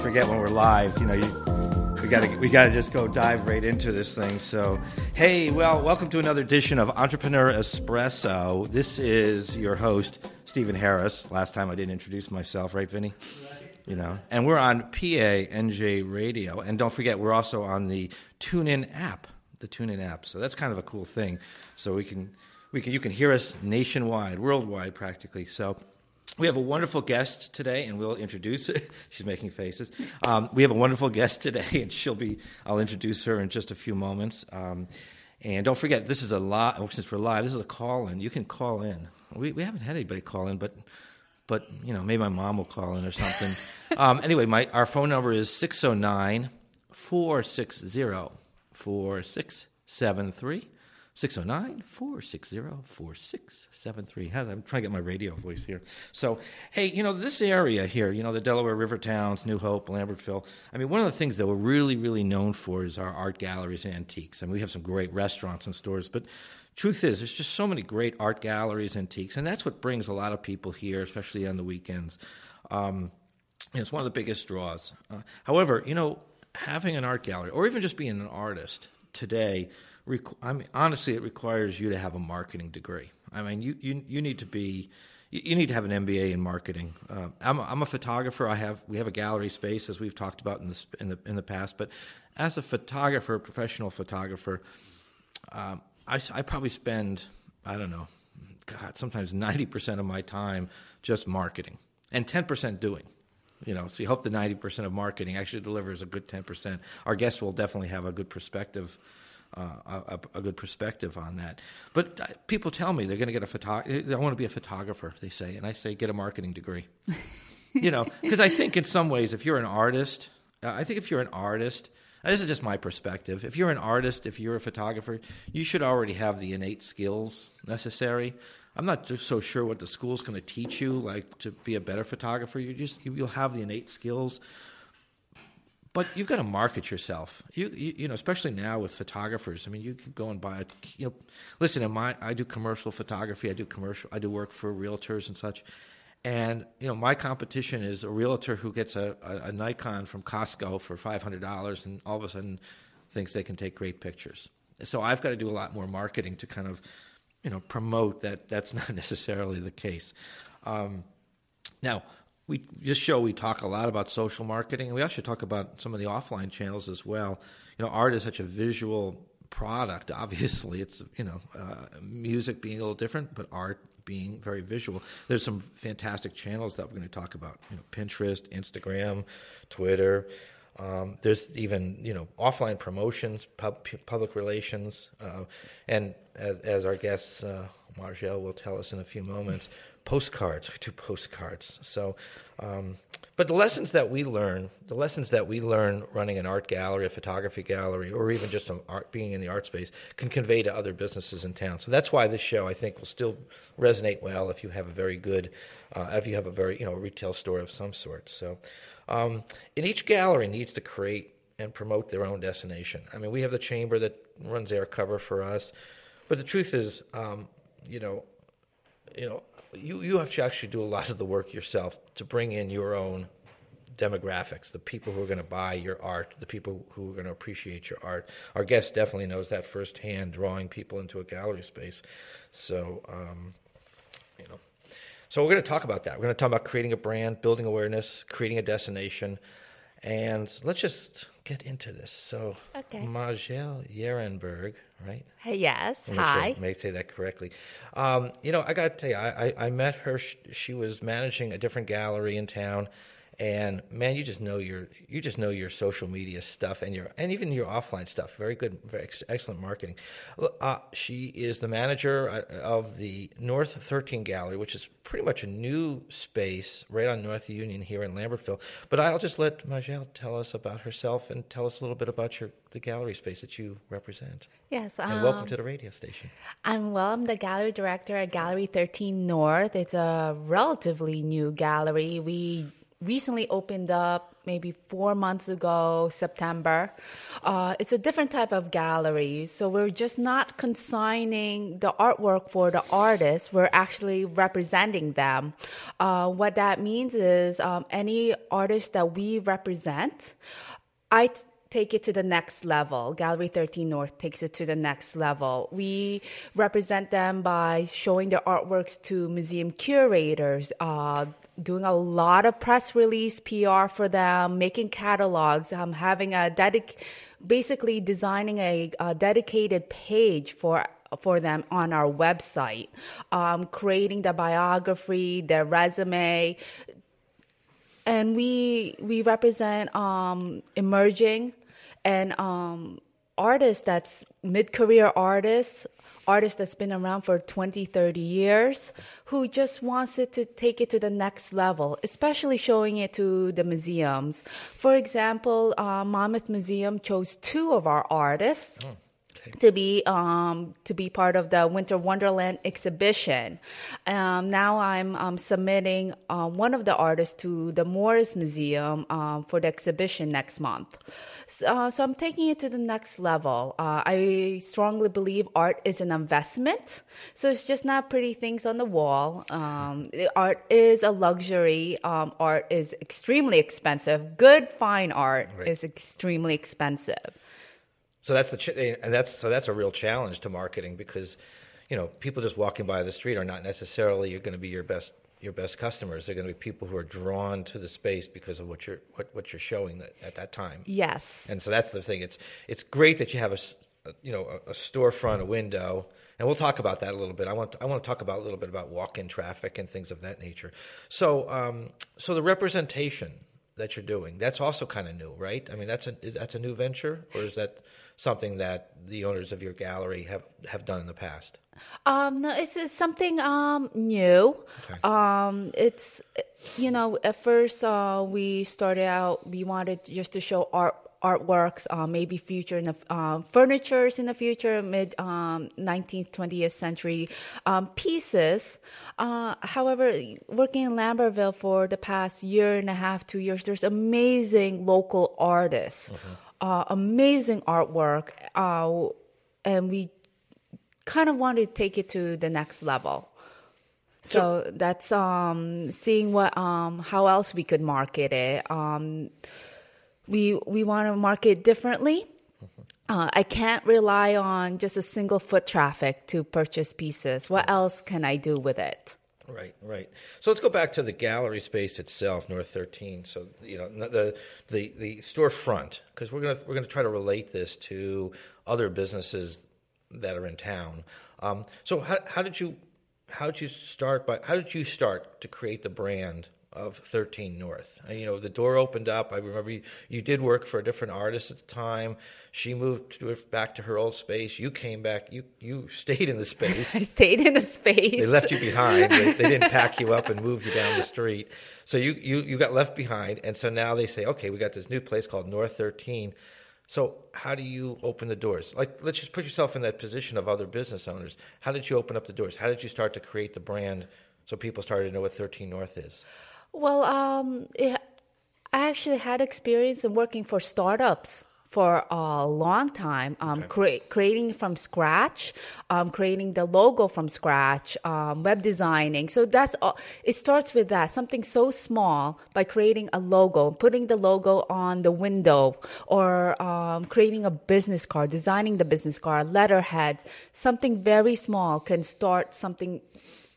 forget when we're live. You know, you, we got to we got to just go dive right into this thing. So, hey, well, welcome to another edition of Entrepreneur Espresso. This is your host Stephen Harris. Last time I didn't introduce myself, right, Vinny? You know, and we're on PANJ Radio, and don't forget we're also on the TuneIn app, the TuneIn app. So that's kind of a cool thing. So we can we can you can hear us nationwide, worldwide, practically. So. We have a wonderful guest today, and we'll introduce her. She's making faces. Um, we have a wonderful guest today, and she'll be. I'll introduce her in just a few moments. Um, and don't forget, this is a lot. Since we're live, this is a call in. You can call in. We we haven't had anybody call in, but but you know maybe my mom will call in or something. um, anyway, my our phone number is 609 460 4673. 609 460 4673. I'm trying to get my radio voice here. So, hey, you know, this area here, you know, the Delaware River towns, New Hope, Lambertville, I mean, one of the things that we're really, really known for is our art galleries and antiques. I mean, we have some great restaurants and stores, but truth is, there's just so many great art galleries, and antiques, and that's what brings a lot of people here, especially on the weekends. Um, it's one of the biggest draws. Uh, however, you know, having an art gallery or even just being an artist today, I mean, honestly, it requires you to have a marketing degree. I mean, you, you, you need to be, you need to have an MBA in marketing. Uh, I'm, a, I'm a photographer. I have, we have a gallery space as we've talked about in, this, in, the, in the past. But as a photographer, a professional photographer, um, I, I probably spend, I don't know, God, sometimes 90% of my time just marketing and 10% doing. You know, so you hope the 90% of marketing actually delivers a good 10%. Our guests will definitely have a good perspective uh, a, a, good perspective on that. But uh, people tell me they're going to get a photographer. They want to be a photographer. They say, and I say, get a marketing degree. you know, because I think in some ways, if you're an artist, uh, I think if you're an artist, this is just my perspective. If you're an artist, if you're a photographer, you should already have the innate skills necessary. I'm not so sure what the school's going to teach you, like to be a better photographer. You just you'll have the innate skills but you've got to market yourself. You, you, you know, especially now with photographers. I mean, you could go and buy. A, you know, listen. In my, I do commercial photography. I do commercial. I do work for realtors and such. And you know, my competition is a realtor who gets a, a, a Nikon from Costco for five hundred dollars, and all of a sudden thinks they can take great pictures. So I've got to do a lot more marketing to kind of, you know, promote that. That's not necessarily the case. Um, now, we this show we talk a lot about social marketing, and we actually talk about some of the offline channels as well. You know, art is such a visual product. Obviously, it's you know, uh, music being a little different, but art being very visual. There's some fantastic channels that we're going to talk about. You know, Pinterest, Instagram, Twitter. Um, there's even you know offline promotions, pub, public relations, uh, and as, as, our guest uh, Margelle will tell us in a few moments, postcards. We do postcards. So, um, but the lessons that we learn, the lessons that we learn running an art gallery, a photography gallery, or even just art, being in the art space, can convey to other businesses in town. So that's why this show, I think, will still resonate well if you have a very good, uh, if you have a very you know retail store of some sort. So, um, and each gallery needs to create and promote their own destination. I mean, we have the chamber that runs air cover for us, but the truth is, um, you know, you know, you, you have to actually do a lot of the work yourself to bring in your own demographics, the people who are going to buy your art, the people who are going to appreciate your art. Our guest definitely knows that firsthand, drawing people into a gallery space. So, um, you know, so we're going to talk about that. We're going to talk about creating a brand, building awareness, creating a destination, and let's just get into this. So, okay. Margelle Yerenberg, right? Yes. Hi. Sure I may say that correctly. Um, you know, I got to tell you, I, I, I met her. She was managing a different gallery in town and man, you just know your you just know your social media stuff and your and even your offline stuff. Very good, very ex- excellent marketing. Uh, she is the manager uh, of the North 13 Gallery, which is pretty much a new space right on North Union here in Lambertville. But I'll just let Margelle tell us about herself and tell us a little bit about your the gallery space that you represent. Yes, and um, welcome to the radio station. I'm well. I'm the gallery director at Gallery 13 North. It's a relatively new gallery. We recently opened up maybe four months ago, September. Uh, it's a different type of gallery. So we're just not consigning the artwork for the artists, we're actually representing them. Uh, what that means is um, any artist that we represent, I take it to the next level. Gallery 13 North takes it to the next level. We represent them by showing their artworks to museum curators, uh, doing a lot of press release PR for them, making catalogs, um, having a dedic, basically designing a, a dedicated page for for them on our website, um, creating the biography, their resume, and we we represent um, emerging and um, artists that's mid-career artists artist that's been around for 20 30 years who just wants it to take it to the next level especially showing it to the museums for example uh, monmouth museum chose two of our artists oh. Okay. to be um, to be part of the Winter Wonderland exhibition. Um, now I'm um, submitting uh, one of the artists to the Morris Museum um, for the exhibition next month. Uh, so I'm taking it to the next level. Uh, I strongly believe art is an investment. So it's just not pretty things on the wall. Um, art is a luxury. Um, art is extremely expensive. Good fine art right. is extremely expensive. So that's the ch- and that's so that's a real challenge to marketing because you know people just walking by the street are not necessarily you're going to be your best your best customers. They're going to be people who are drawn to the space because of what you're what, what you're showing that, at that time. Yes. And so that's the thing. It's it's great that you have a, a you know a, a, storefront, a window, and we'll talk about that a little bit. I want to, I want to talk about a little bit about walk-in traffic and things of that nature. So um, so the representation that you're doing that's also kind of new, right? I mean that's a that's a new venture, or is that something that the owners of your gallery have have done in the past? Um, no, it's, it's something um, new. Okay. Um, it's you know at first uh, we started out we wanted just to show art artworks, uh, maybe future in the uh, furnitures in the future, mid um, 19th, 20th century um, pieces. Uh, however, working in Lambertville for the past year and a half, two years, there's amazing local artists, mm-hmm. Amazing artwork, uh, and we kind of want to take it to the next level. So, so that's um, seeing what um, how else we could market it. Um, we we want to market differently. Mm-hmm. Uh, I can't rely on just a single foot traffic to purchase pieces. What else can I do with it? Right, right. So let's go back to the gallery space itself, North 13. So you know the the the storefront, because we're gonna we're gonna try to relate this to other businesses that are in town. Um, so how, how did you how did you start by how did you start to create the brand of 13 North? And, you know, the door opened up. I remember you, you did work for a different artist at the time. She moved to, back to her old space. You came back. You you stayed in the space. I stayed in the space. They left you behind. they, they, didn't pack you up and move you down the street. So you, you you got left behind. And so now they say, okay, we got this new place called North 13 so how do you open the doors? Like, let's just put yourself in that position of other business owners. How did you open up the doors? How did you start to create the brand so people started to know what 13 North is? Well, um, it, I actually had experience in working for startups for a long time, um, okay. creating from scratch, um, creating the logo from scratch, um, web designing. So that's all. It starts with that something so small by creating a logo, putting the logo on the window, or um, creating a business card, designing the business card, letterhead. Something very small can start something.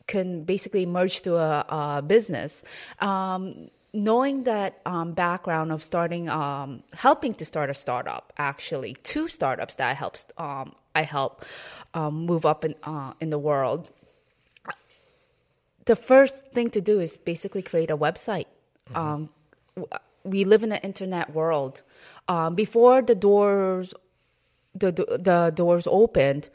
Can basically merge to a, a business um, knowing that um, background of starting, um, helping to start a startup, actually, two startups that I helped, um, I help um, move up in uh, in the world. The first thing to do is basically create a website. Mm-hmm. Um, we live in an internet world. Um, before the doors, the the doors opened,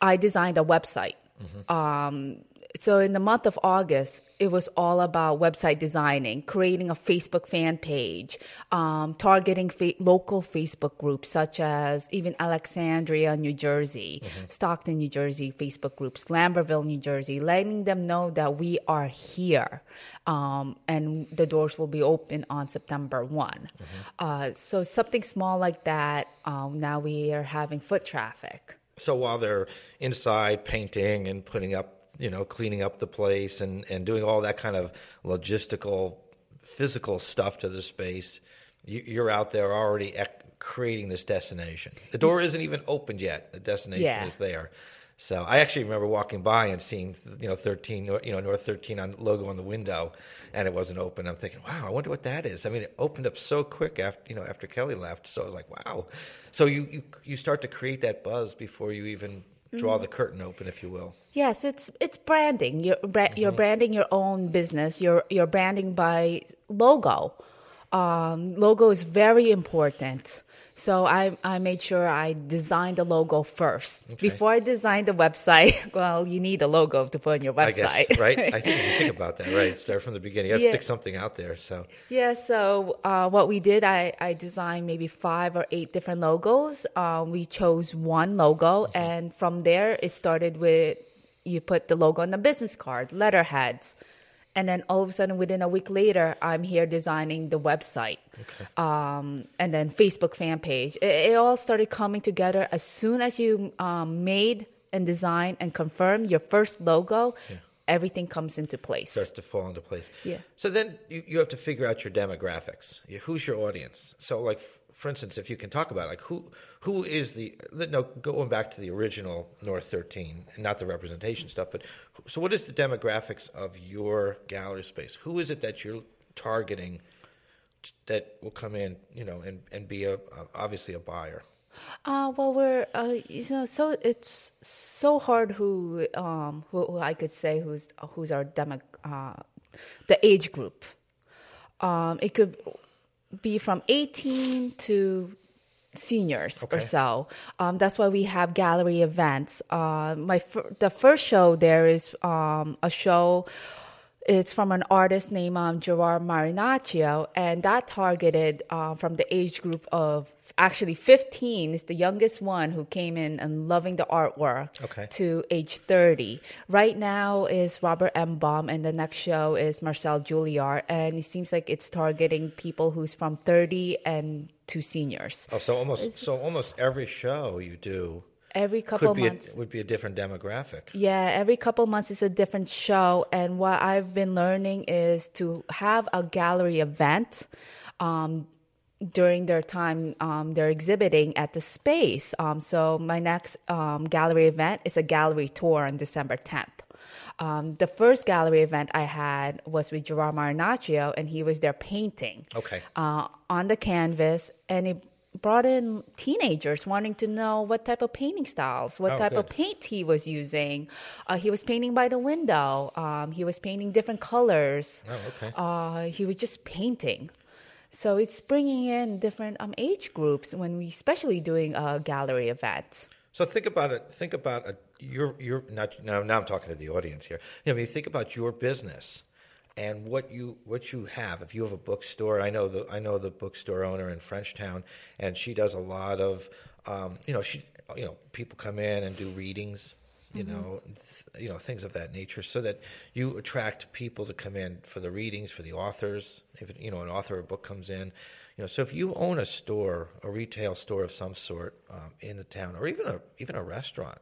I designed a website. Mm-hmm so in the month of August, it was all about website designing, creating a Facebook fan page, um, targeting fa- local Facebook groups such as even Alexandria, New Jersey, Stockton, New Jersey Facebook groups, Lambertville, New Jersey, letting them know that we are here, um, and the doors will be open on September one. Uh, so something small like that. Um, now we are having foot traffic. So while they're inside painting and putting up, you know, cleaning up the place and, and doing all that kind of logistical, physical stuff to the space, you, you're out there already creating this destination. The door isn't even opened yet. The destination Yeah. is there. So I actually remember walking by and seeing, you know, 13, you know, North 13 on logo on the window, and it wasn't open. I'm thinking, wow, I wonder what that is. I mean, it opened up so quick after, you know, after Kelly left. So I was like, wow. So you you, you start to create that buzz before you even draw the curtain open, if you will. Yes, it's it's branding. You're bra- you're branding your own business. You're you're branding by logo. Um, logo is very important. So I I made sure I designed the logo first before I designed the website. Well, you need a logo to put on your I website, guess, right? I think you think about that, right? Start from the beginning. You have to Yeah. stick something out there. So Yeah, so uh, what we did, I, I designed maybe five or eight different logos. Uh, we chose one logo, and from there, it started with you put the logo on the business card, letterheads. And then all of a sudden, within a week later, I'm here designing the website um, and then Facebook fan page. It, it all started coming together as soon as you um, made and designed and confirmed your first logo, everything comes into place. starts to fall into place. Yeah. So then you, you have to figure out your demographics. Who's your audience? So, like, for instance, if you can talk about like who who is the no going back to the original North Thirteen not the representation stuff, but so what is the demographics of your gallery space? Who is it that you're targeting that will come in, you know, and and be a, a obviously a buyer? Uh, well, we're uh, you know, so it's so hard who um who, who I could say who's who's our demo uh the age group. Um, it could be from 18 to seniors or so. Um, that's why we have gallery events. Uh, my fir- the first show there is um, a show. It's from an artist named um, Gerard Marinaccio, and that targeted uh, from the age group of actually 15 is the youngest one who came in and loving the artwork Okay. to age 30. Right now is Robert M. Baum, and the next show is Marcel Juilliard, and it seems like it's targeting people who's from 30 and to seniors. Oh, so almost so almost every show you do Every couple could be a, months. would be a different demographic. Yeah, every couple months is a different show. And what I've been learning is to have a gallery event um, during their time um, they're exhibiting at the space. Um, so my next um, gallery event is a gallery tour on December 10th. Um, the first gallery event I had was with Gerard Marinaccio, and he was there painting Okay. uh, on the canvas, and it brought in teenagers wanting to know what type of painting styles, what Oh, type of paint he was using. Uh, he was painting by the window. Um, he was painting different colors. Oh, okay. Uh, he was just painting. So it's bringing in different um, age groups when we, especially doing a gallery event. So think about it. Think about a, your your not now. Now I'm talking to the audience here. I mean, think about your business and what you what you have. If you have a bookstore, I know the I know the bookstore owner in Frenchtown, and she does a lot of um, you know she you know people come in and do readings. You know, th- you know things of that nature, so that you attract people to come in for the readings for the authors. If you know an author or book comes in, you know, so if you own a store, a retail store of some sort um, in the town, or even a even a restaurant,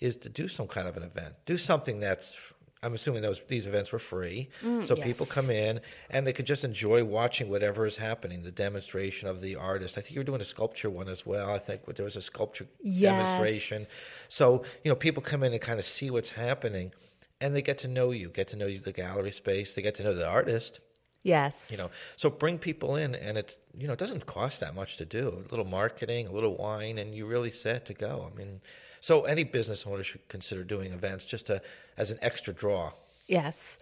is to do some kind of an event. Do something that's. I'm assuming those these events were free, so people come in and they could just enjoy watching whatever is happening. The demonstration of the artist. I think you were doing a sculpture one as well. I think there was a sculpture Yes. demonstration. So you know, people come in and kind of see what's happening, and they get to know you, get to know you, the gallery space. They get to know the artist Yes. you know so bring people in and it, you know it doesn't cost that much to do a little marketing a little wine and you're really set to go i mean so any business owner should consider doing events just to as an extra draw Yes.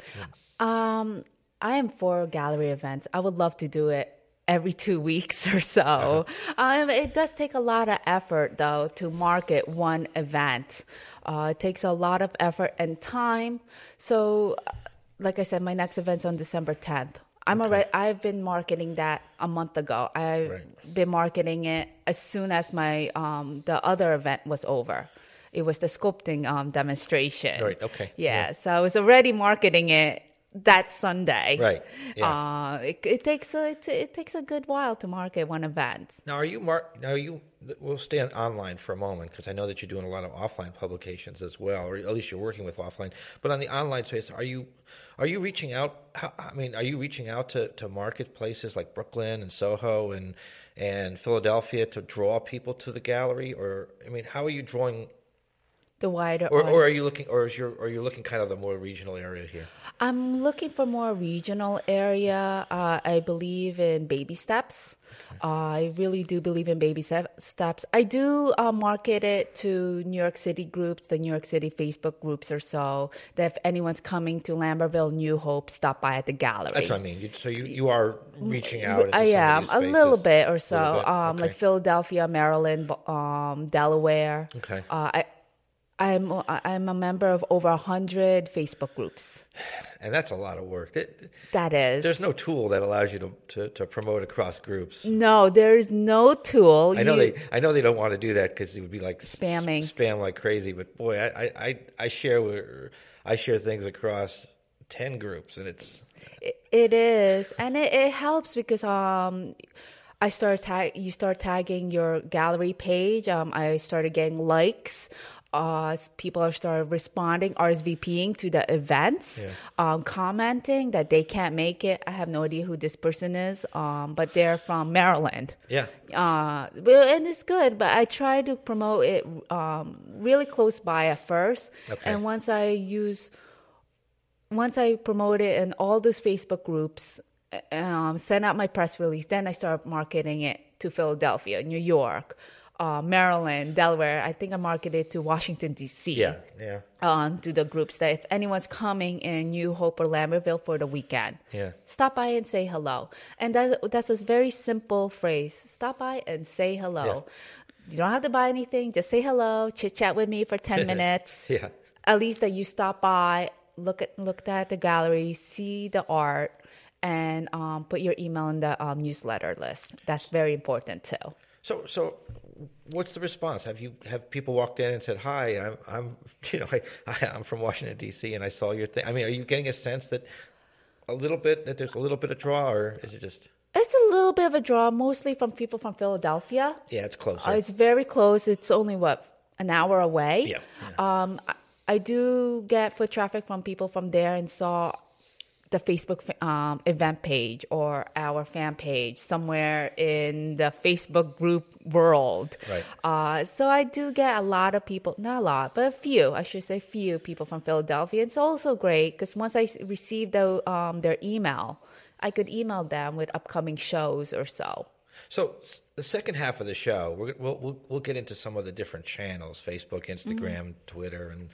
Um, I am for gallery events. I would love to do it every two weeks or so. Um, it does take a lot of effort, though, to market one event. Uh, it takes a lot of effort and time. So, uh, like I said, my next event's on December 10th. I'm already. I've been marketing that a month ago. I've Right. been marketing it as soon as my um, the other event was over. It was the sculpting um, demonstration. Right, okay, Yeah, yeah. So I was already marketing it that Sunday. Right, yeah. Uh, it, it takes a it, it takes a good while to market one event. Now, are you mar- Now, you. We'll stay on online for a moment because I know that you're doing a lot of offline publications as well, or at least you're working with offline. But on the online space, are you are you reaching out? How, I mean, are you reaching out to, to marketplaces like Brooklyn and Soho and and Philadelphia to draw people to the gallery, or I mean, how are you drawing? The wider Or, or are you looking, or is your, or are you looking kind of the more regional area here? I'm looking for more regional area. Uh, I believe in baby steps. Uh, I really do believe in baby step- steps. I do uh, market it to New York City groups, the New York City Facebook groups or so. That if anyone's coming to Lambertville, New Hope, stop by at the gallery. That's what I mean. You, so you, you are reaching out. I some am a little bit or so, bit, um, like. Philadelphia, Maryland, um, Delaware. Okay. Uh, I, I'm I'm a member of over a hundred Facebook groups. and that's a lot of work. It- That is. There's no tool that allows you to, to, to promote across groups. no, there's no tool. I know You- they I know they don't want to do that because it would be like s- Spamming. spam like crazy. But boy, I I, I, share I share things across ten groups, and it's It- It is, and it, it helps because um, I start tag. You start tagging your gallery page. Um, I started getting likes. Uh, people are started responding, RSVPing to the events, Yeah. um, commenting that they can't make it. I have no idea who this person is, um, but they're from Maryland. yeah. Uh, and it's good, but I try to promote it um, really close by at first. Okay. And once I use, once I promote it in all those Facebook groups, um, send out my press release, then I start marketing it to Philadelphia, New York, uh, Maryland, Delaware. I think I marketed to Washington, D.C. Yeah, yeah, On to the groups that if anyone's coming in New Hope or Lambertville for the weekend, Yeah. stop by and say hello. And that's that's a very simple phrase. Stop by and say hello. You don't have to buy anything. Just say hello, chit chat with me for ten minutes. yeah. At least that you stop by, look at looked at the gallery, see the art, and um, put your email in the um, newsletter list. That's very important too. So so, what's the response? Have you have people walked in and said, "Hi, I'm I'm you know I, I'm from Washington D.C. and I saw your thing." I mean, are you getting a sense that a little bit that there's a little bit of draw, or is it just It's a little bit of a draw, mostly from people from Philadelphia. yeah, it's closer. Uh, it's very close. It's only what an hour away. Yeah, Um, I, I do get foot traffic from people from there and saw the Facebook um, event page or our fan page somewhere in the Facebook group world. Right. Uh, so I do get a lot of people, not a lot, but a few, I should say, few people from Philadelphia. It's also great because once I received the, um, their email, I could email them with upcoming shows or so. So the second half of the show, we're, we'll, we'll we'll get into some of the different channels: Facebook, Instagram, Twitter, and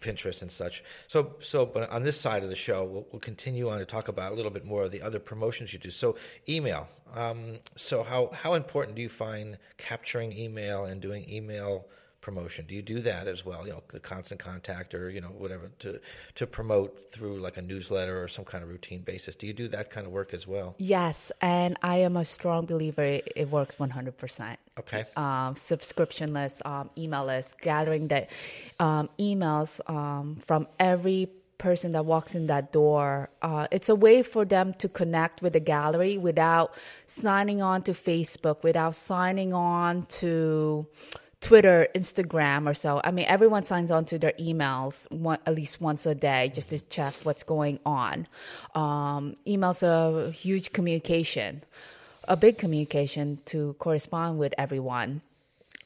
Pinterest and such. So so, but on this side of the show, we'll, we'll continue on to talk about a little bit more of the other promotions you do. So email. Um, so how how important do you find capturing email and doing email? Promotion. Do you do that as well? You know the constant contact or you know whatever to to promote through like a newsletter or some kind of routine basis. Do you do that kind of work as well? Yes, and I am a strong believer it, it works 100%. okay. Um, subscription list, um, email list, gathering the um, emails um, from every person that walks in that door. Uh, it's a way for them to connect with the gallery without signing on to Facebook, without signing on to Twitter, Instagram, or so. I mean, everyone signs on to their emails one, at least once a day just to check what's going on. Um, emails are a huge communication, a big communication to correspond with everyone.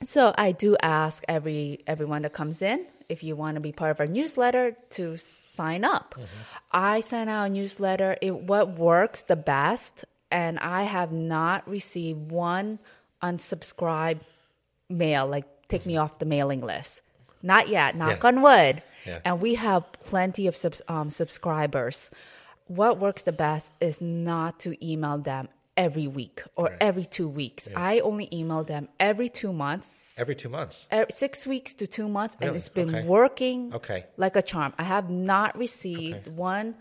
So I do ask every everyone that comes in if you want to be part of our newsletter to sign up. I send out a newsletter. It what works the best, and I have not received one unsubscribe mail like take me off the mailing list. Not yet. Knock Yeah. on wood. Yeah. And we have plenty of subs, um, subscribers. What works the best is not to email them every week or Right. every two weeks. I only email them every two months, Every two months. er, six weeks to two months, and it's been Okay. working Okay. like a charm. I have not received Okay. one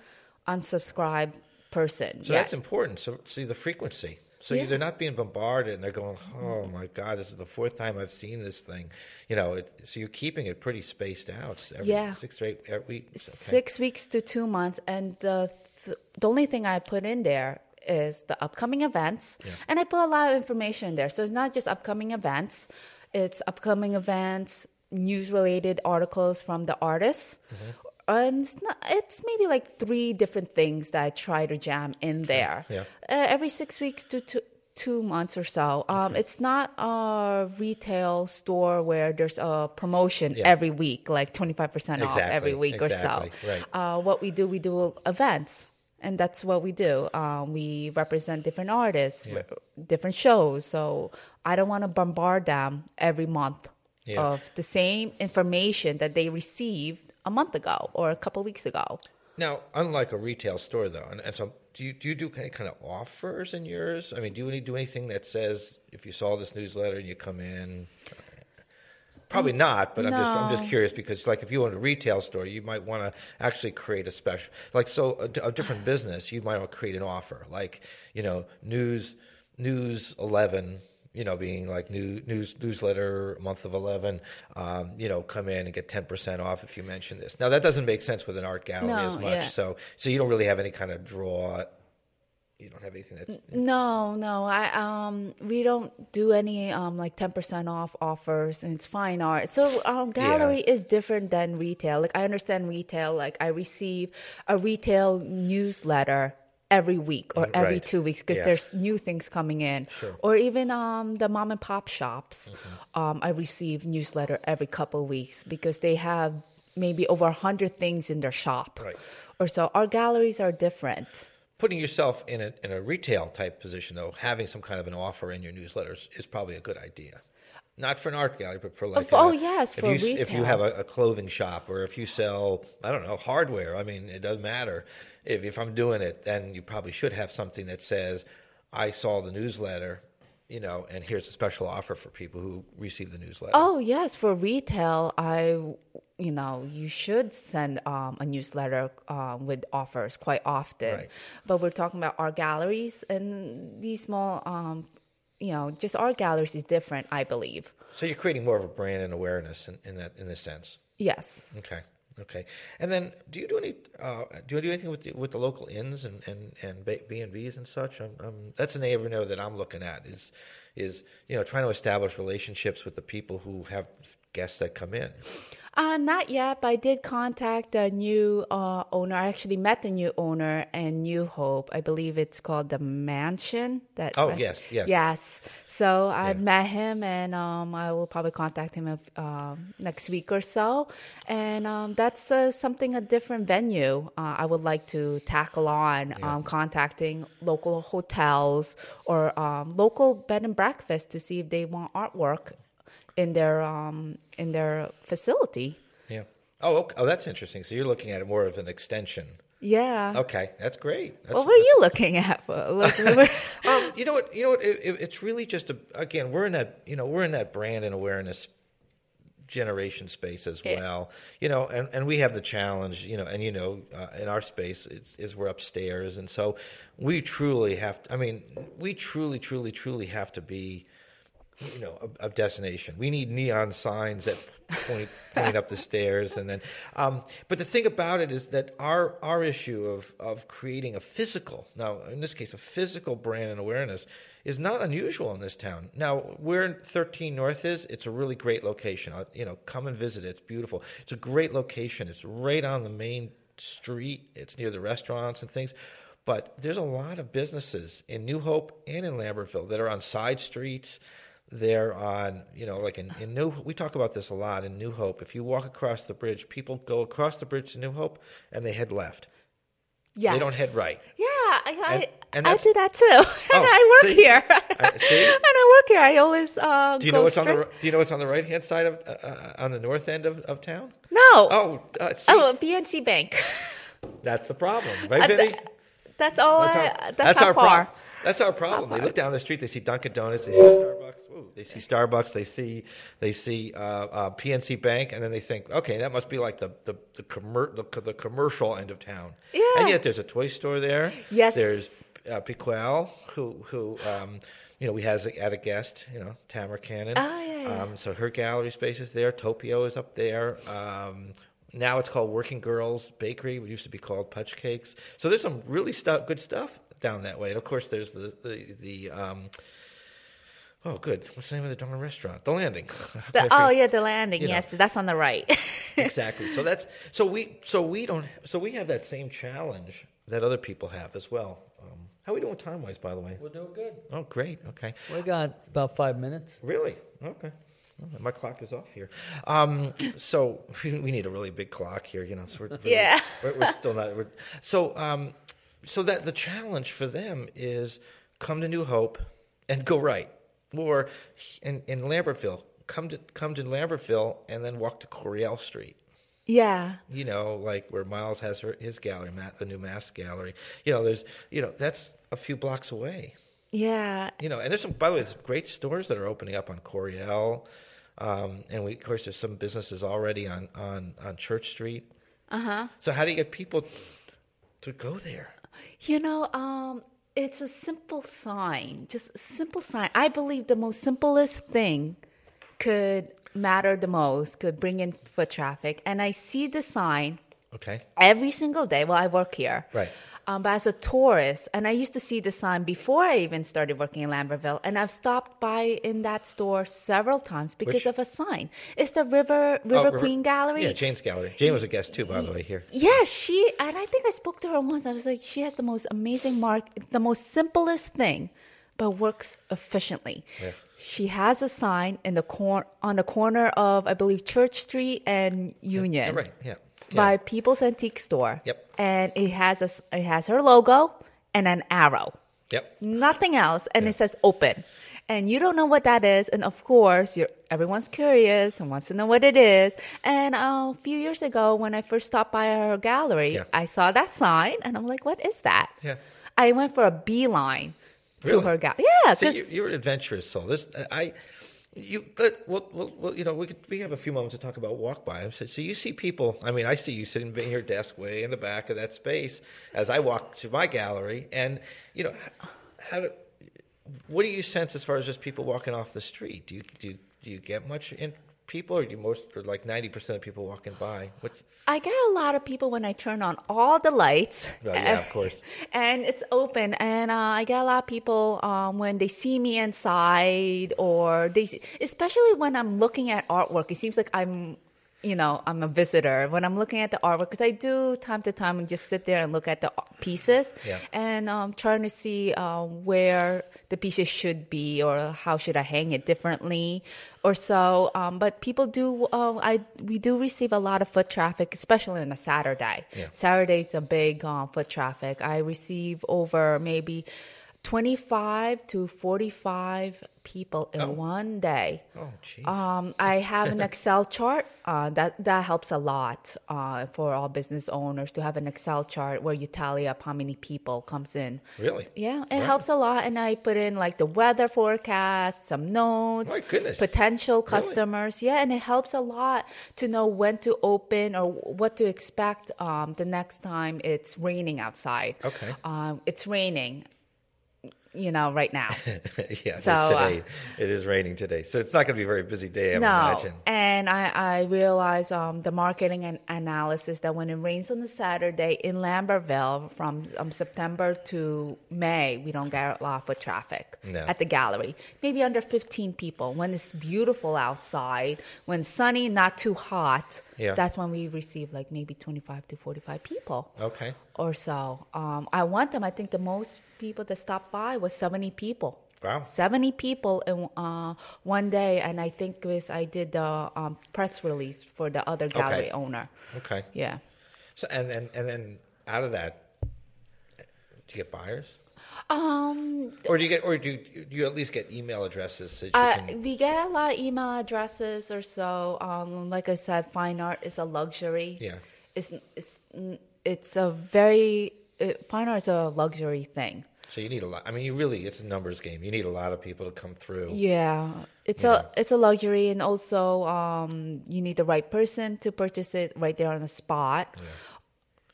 unsubscribed person So yet. that's important. So see the frequency. So Yeah. they're not being bombarded, and they're going, "Oh my God, this is the fourth time I've seen this thing." You know, it, so you're keeping it pretty spaced out. Every Yeah. six or eight every week. Okay. six weeks to two months and the, th- the only thing i put in there is the upcoming events Yeah. and i put a lot of information in there so it's not just upcoming events it's upcoming events news related articles from the artists Mm-hmm. And it's, not, it's maybe like three different things that i try to jam in there Yeah. uh, every six weeks to two, two months or so. Um, It's not a retail store where there's a promotion Yeah. every week, like 25% off every Exactly, week or so. right. Uh, what we do, we do events. And that's what we do. Um, we represent different artists, Yeah. different shows. So I don't want to bombard them every month Yeah. of the same information that they received a month ago or a couple weeks ago. Now, unlike a retail store, though, and, and so do you do you do any kind of offers in yours? I mean, do you do anything that says if you saw this newsletter and you come in? Probably not, but I'm just I'm just curious because like if you own a retail store, you might want to actually create a special like so a, a different business. You might want to create an offer like you know news news eleven. You know, being like new news newsletter month of eleven. Um, you know, come in and get ten percent off if you mention this. Now that doesn't make sense with an art gallery No, as much. yeah. So so you don't really have any kind of draw. You don't have anything that's No, no, I um we don't do any um like ten percent off offers, and it's fine art. So um gallery is different than retail. Like I understand retail. Like I receive a retail newsletter every week or every Right. two weeks because Yeah. there's new things coming in. Sure. Mm-hmm. Or even um the mom and pop shops, um I receive newsletter every couple weeks because they have maybe over a hundred things in their shop. Right. Or so our galleries are different. putting yourself in a in a retail type position though. Having some kind of an offer in your newsletters is probably a good idea. Not for an art gallery, but for like oh, a- yes, if you if you have a, a clothing shop or if you sell I don't know hardware. I mean, it doesn't matter. If if I'm doing it, then you probably should have something that says, "I saw the newsletter." You know, and here's a special offer for people who receive the newsletter. Oh yes, for retail, I you know you should send um, a newsletter um, with offers quite often. Right. But we're talking about art galleries and these small, um, you know, just art galleries is different, I believe. So you're creating more of a brand and awareness in, in that in this sense. Yes. Okay. Okay. And then, do you do any? Uh, do you do anything with the, with the local inns and and and B and B's and such? Um, um, that's an avenue that I'm looking at. Is is you know trying to establish relationships with the people who have guests that come in. Uh, not yet, but I did contact the new uh, owner. I actually met the new owner in New Hope. I believe it's called the Mansion. That Oh, yes, yes. yes. So Yeah. met him, and um, I will probably contact him if, um next week or so. And um, that's uh, something a different venue. Uh, I would like to tackle on um, contacting local hotels or um, local bed and breakfast to see if they want artwork in their um, in their facility. Yeah. Oh, okay. oh, that's interesting. So you're looking at it more of an extension. Yeah. Okay, that's great. That's, What were you looking at? For? Like, we were- um, you know what? You know what? It, it, it's really just a. Again, we're in that. You know, we're in that brand and awareness generation space as Yeah. well. You know, and, and we have the challenge. You know, and you know, uh, in our space, it's, is we're upstairs, and so we truly have. To, I mean, we truly, truly, truly have to be. You know, a, a destination. We need neon signs that point point up the stairs, and then. Um, but the thing about it is that our our issue of of creating a physical now in this case a physical brand and awareness is not unusual in this town. Now where 13 North is, it's a really great location. Uh, You know, come and visit it. It's beautiful. It's a great location. It's right on the main street. It's near the restaurants and things. But there's a lot of businesses in New Hope and in Lambertville that are on side streets. They're on, you know, like in, in New. We talk about this a lot in New Hope. If you walk across the bridge, people go across the bridge to New Hope and they head left. yeah They don't head right. Yeah, I, I, And- and I that's- do that too. and Oh, I work see? here. I- see? and I work here. I always uh, Do you go know what's on the Do you know what's on the right hand side of uh, uh, on the north end of, of town? No. Oh, uh, see, Oh, PNC Bank. that's the problem, right, Uh, th- that's all. That's I, our- that's, how our far. pro- That's our problem. They look down the street, they see Dunkin' Donuts, they see Starbucks, ooh, they see Starbucks, they see they see uh, uh, PNC Bank, and then they think, okay, that must be like the the the, commer- the, the commercial end of town. Yeah. And yet there's a toy store there. Yes. There's uh, Piquel, who who um, you know we has had a guest, you know, Tamara Cannon. Oh, yeah, yeah. Um, so her gallery space is there. Topeo is up there. Um, now it's called Working Girls Bakery. It used to be called Pudge Cakes. So there's some really stuff, good stuff down that way. And of course, there's the the, the um, oh, good. What's the name of the darn restaurant? The Landing. How could I The, oh yeah, the landing. You know. yes, that's on the right. exactly. So that's so we so we don't so we have that same challenge that other people have as well. Um, how are we doing time wise, by the way? We're doing good. Oh, great. Okay. We got about five minutes. Really? Okay. Well, My clock is off here. Um, so we we need a really big clock here, you know. So we're, really- Yeah. we're, we're still not. We're, so um, so that the challenge for them is come to New Hope and go right, or in, in Lambertville, come to come to Lambertville and then walk to Coryell Street. yeah. You know, like where Miles has her, his gallery, Matt, the new Mass Gallery. You know, there's you know that's a few blocks away. Yeah. You know, and there's some, by the way, there's great stores that are opening up on Coryell. Um, and we, of course, there's some businesses already on, on, on Church Street. Uh huh. So how do you get people to go there? You know, um, it's a simple sign, just a simple sign. I believe the most simplest thing could matter the most, could bring in foot traffic. And I see the sign Okay. every single day while I work here. Right. Um, but as a tourist, and I used to see the sign before I even started working in Lambertville, and I've stopped by in that store several times because Which- of a sign. It's the River River Oh, Queen Gallery. Yeah, Jane's Gallery. Jane was a guest too, by the way, here. Yeah, she and I think I spoke to her once. I was like, she has the most amazing mark, the most simplest thing, but works efficiently. Yeah. She has a sign in the cor- on the corner of I believe Church Street and Union Yeah, right. Yeah. By People's Antique Store. Yep. And it has a it has her logo and an arrow. Yep. Nothing else, and it says open. And you don't know what that is, and of course, you're, everyone's curious and wants to know what it is. And uh, a few years ago, when I first stopped by her gallery. I saw that sign, and I'm like, "What is that?" Yeah. I went for a beeline to her gallery. Yeah, See, you, you're an adventurous soul. This, I, you, let, well, well, well, you know, we could, we have a few moments to talk about walk by. So, so you see people. I mean, I see you sitting in your desk way in the back of that space as I walk to my gallery, and you know, how do, what do you sense as far as just people walking off the street? Do you do you, do you get much in people, or most, or like ninety percent of people walking by? What's I get a lot of people when I turn on all the lights. Well, yeah, of course. And it's open, and uh, I get a lot of people um, when they see me inside, or they, especially when I'm looking at artwork. It seems like I'm, you know, I'm a visitor when I'm looking at the artwork because I do time to time and just sit there and look at the pieces, Yeah. and um, trying to see uh, where the pieces should be or how should I hang it differently or so. Um, but people do, uh, I we do receive a lot of foot traffic, especially on a Saturday. Yeah. Saturday's a big uh, foot traffic. I receive over maybe 25 to 45 people in Oh. one day. oh, jeez. Um, I have an Excel chart. Uh, that that helps a lot uh, for all business owners to have an Excel chart where you tally up how many people comes in. really? Yeah, it Wow. helps a lot, and I put in like the weather forecast, some notes, potential Really? customers. Yeah, and it helps a lot to know when to open or what to expect um, the next time it's raining outside. Okay. um, it's raining, you know, right now. yeah, So, it uh, it is raining today, so it's not going to be a very busy day. I would no, imagine. and I, I realize um, the marketing and analysis that when it rains on the Saturday in Lambertville from um, September to May, we don't get a lot of traffic No. at the gallery. Maybe under 15 people. When it's beautiful outside, when sunny, not too hot, Yeah. that's when we receive like maybe 25 to 45 people Okay. or so. Um, I want them. I think the most people that stopped by was 70 people. Wow. 70 people in uh, one day, and I think it was I did the um, press release for the other gallery owner. Okay. Yeah. So and then and then out of that, do you get buyers, Um, or do you get, or do you, do you at least get email addresses that you uh, can? we get a lot of email addresses or so. Um, like I said, fine art is a luxury. Yeah. It's it's it's a very uh, fine art is a luxury thing. So you need a lot. I mean, you really, it's a numbers game. You need a lot of people to come through. Yeah, it's Yeah. a it's a luxury, and also um, you need the right person to purchase it right there on the spot.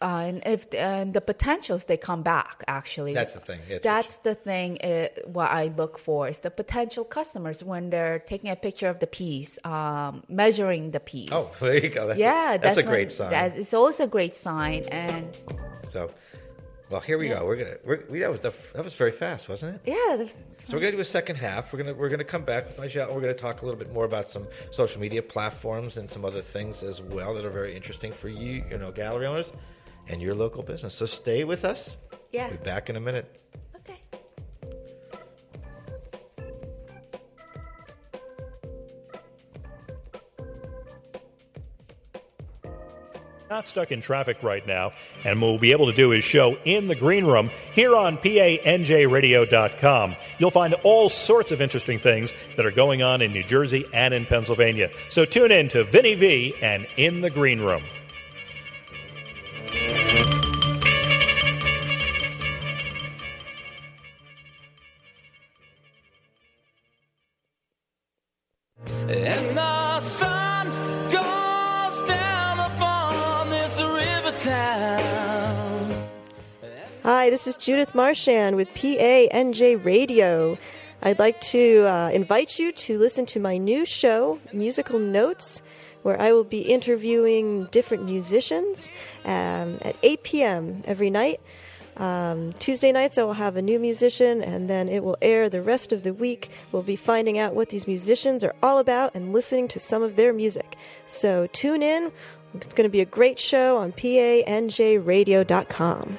Uh, and if and the potentials they come back actually. That's the thing. It's- That's the thing. uh what I look for is the potential customers when they're taking a picture of the piece, um, measuring the piece. Oh, there you go. That's yeah, a, that's, a when- great sign. That is also a great sign, and so, well, here we go. We're gonna. We're, we, that was the, that was very fast, wasn't it? yeah, there's- So we're gonna do a second half. We're gonna we're gonna come back with Nigel. We're gonna talk a little bit more about some social media platforms and some other things as well that are very interesting for you, you know, gallery owners and your local business. So stay with us. Yeah. We'll be back in a minute. okay. not stuck in traffic right now, and what we'll be able to do is show in the green room here on PANJRadio.com. You'll find all sorts of interesting things that are going on in New Jersey and in Pennsylvania. So tune in to Vinny V and In the Green Room. Hi, this is Judith Marchand with PANJ Radio. I'd like to uh, invite you to listen to my new show, Musical Notes, where I will be interviewing different musicians um, at 8 p.m. every night. Um, Tuesday nights, I will have a new musician, and then it will air the rest of the week. We'll be finding out what these musicians are all about and listening to some of their music. So tune in. It's going to be a great show on PANJRadio.com.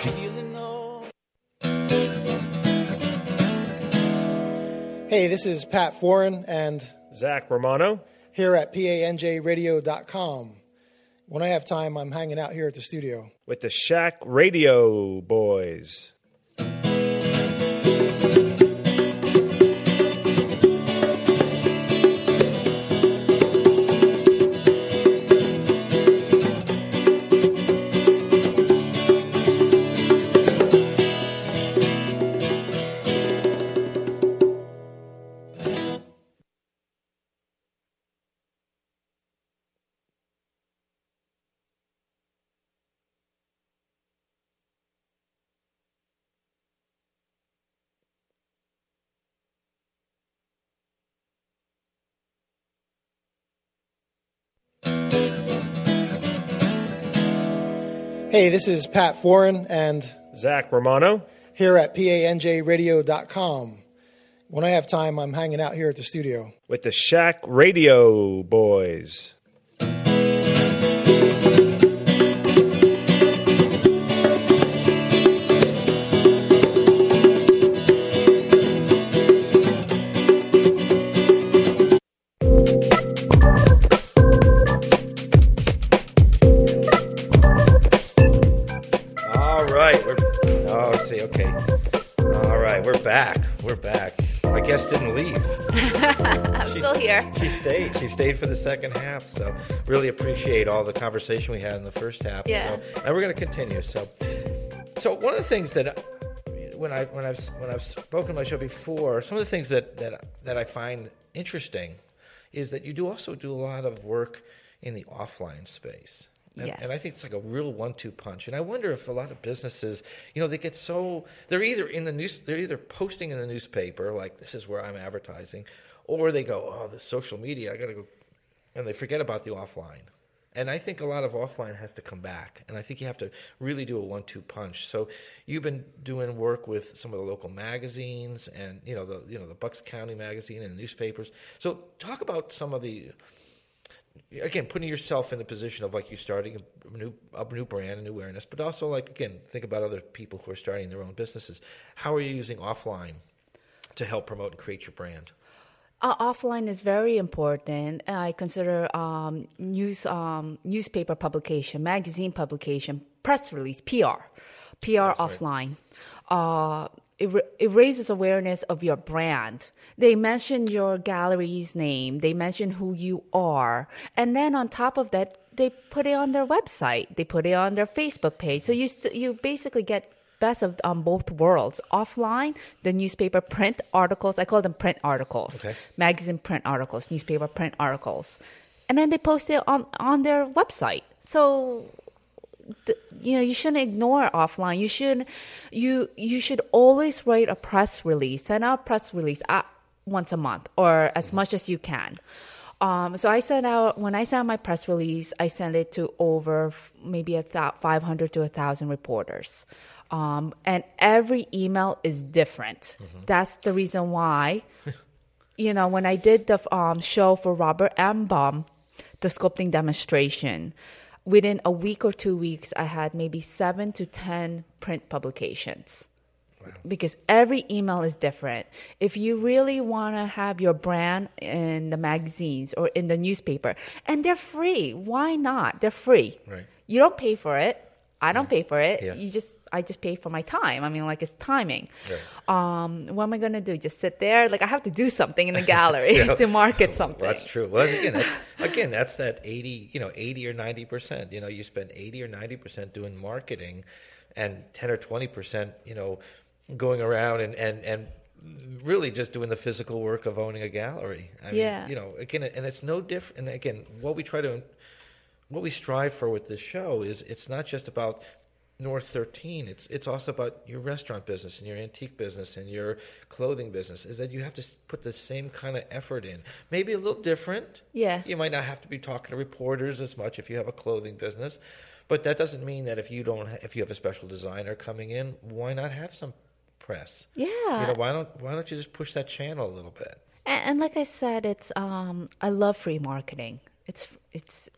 Feeling. Hey, this is Pat Foran, and Zach Romano. Here at PANJRadio.com. When I have time, I'm hanging out here at the studio. with the Shack Radio Boys. Hey, this is Pat Foran, and Zach Romano. here at PANJRadio.com. When I have time, I'm hanging out here at the studio. with the Shack Radio Boys. Stayed. For the second half. So really appreciate all the conversation we had in the first half. Yeah. So, and we're going to continue. So, so one of the things that when I when I've when I've spoken on my show before, some of the things that that that I find interesting is that you do also do a lot of work in the offline space. And, Yes. and I think it's like a real one-two punch. And I wonder if a lot of businesses, you know, they get so they're either in the news, they're either posting in the newspaper like this is where I'm advertising, or they go, oh, the social media, I got to go, and they forget about the offline. And I think a lot of offline has to come back, and I think you have to really do a one-two punch. So you've been doing work with some of the local magazines, and you know the you know the Bucks County magazine and newspapers. So talk about some of the again putting yourself in the position of like you starting a new a new brand a new awareness but also like again think about other people who are starting their own businesses how are you using offline to help promote and create your brand Uh, offline is very important. I consider um, news, um, newspaper publication, magazine publication, press release, PR, PR offline. Uh, it, it raises awareness of your brand. They mention your gallery's name. They mention who you are, and then on top of that, they put it on their website. They put it on their Facebook page. So you st- you basically get best of um, both worlds. Offline, the newspaper print articles. I call them print articles. Okay. Magazine print articles, newspaper print articles, and then they post it on on their website. So you know you shouldn't ignore offline you should you you should always write a press release send out a press release uh, once a month or as much as you can um, so I sent out when I sent out my press release, I sent it to over maybe a th- 500 to a thousand reporters, um, and every email is different. That's the reason why, you know, when I did the um, show for Robert M. Baum, the sculpting demonstration, within a week or two weeks, I had maybe seven to 10 print publications. Because every email is different. If you really want to have your brand in the magazines or in the newspaper, and they're free, why not? They're free. Right. You don't pay for it. I don't pay for it. Yeah. You just I just pay for my time. I mean, like it's timing. Right. Um, what am I gonna do? Just sit there? Like I have to do something in the gallery Yeah. to market something. Well, that's true. Well, again, that's again, that's that eighty, you know, eighty or ninety percent. You know, you spend eighty or ninety percent doing marketing, and ten or twenty percent, you know, going around and and and really just doing the physical work of owning a gallery. I Yeah. Mean, you know, again, and it's no different. And again, what we try to, what we strive for with this show is it's not just about North 13. It's it's also about your restaurant business and your antique business and your clothing business. Is that you have to put the same kind of effort in, maybe a little different. Yeah. You might not have to be talking to reporters as much if you have a clothing business, but that doesn't mean that if you don't ha- if you have a special designer coming in, why not have some press? Yeah. You know, why don't why don't you just push that channel a little bit? And, and like I said, it's um, I love free marketing. It's it's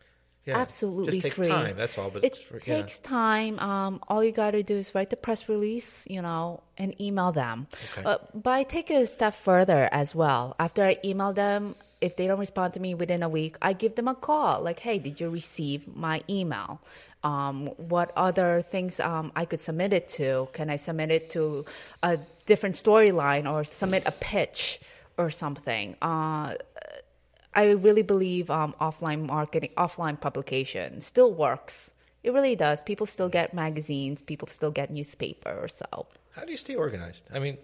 Yeah. absolutely Just takes free. time, that's all, but it it's free, yeah. takes time. Um, all you got to do is write the press release, you know, and email them. Okay. Uh, but I take it a step further as well. After I email them, if they don't respond to me within a week, I give them a call. Like, hey, did you receive my email? Um, what other things um, I could submit it to? Can I submit it to a different storyline or submit a pitch or something? Uh, I really believe um, offline marketing, offline publication still works. It really does. People still get magazines. People still get newspaper or so. How do you stay organized? I mean,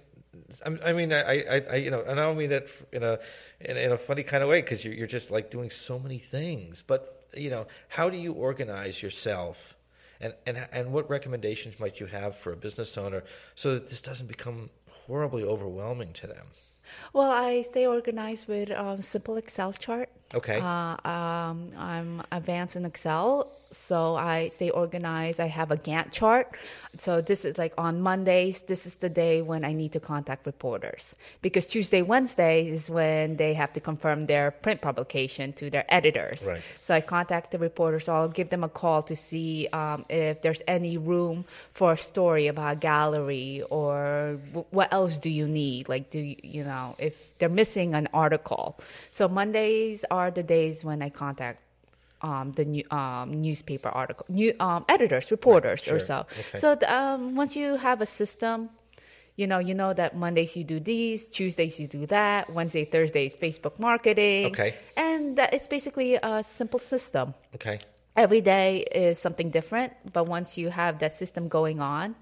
I mean, I, I, I, you know, and I don't mean that in a in, in a funny kind of way because you're, you're just like doing so many things. But you know, how do you organize yourself, and and and what recommendations might you have for a business owner so that this doesn't become horribly overwhelming to them? Well, I stay organized with um, simple Excel chart. Okay. Uh, um, I'm advanced in Excel, so I stay organized. I have a Gantt chart. So this is like on Mondays. This is the day when I need to contact reporters because Tuesday, Wednesday is when they have to confirm their print publication to their editors. Right. So I contact the reporters. I'll give them a call to see um, if there's any room for a story about a gallery or w- what else do you need? Like, do you, you know, if they're missing an article. So Mondays are the days when I contact um, the new, um, newspaper article, new um, editors, reporters, sure. or so. Okay. So the, um, once you have a system, you know, you know that Mondays you do these, Tuesdays you do that, Wednesday, Thursday is Facebook marketing. Okay. And that it's basically a simple system. Okay. Every day is something different, but once you have that system going on,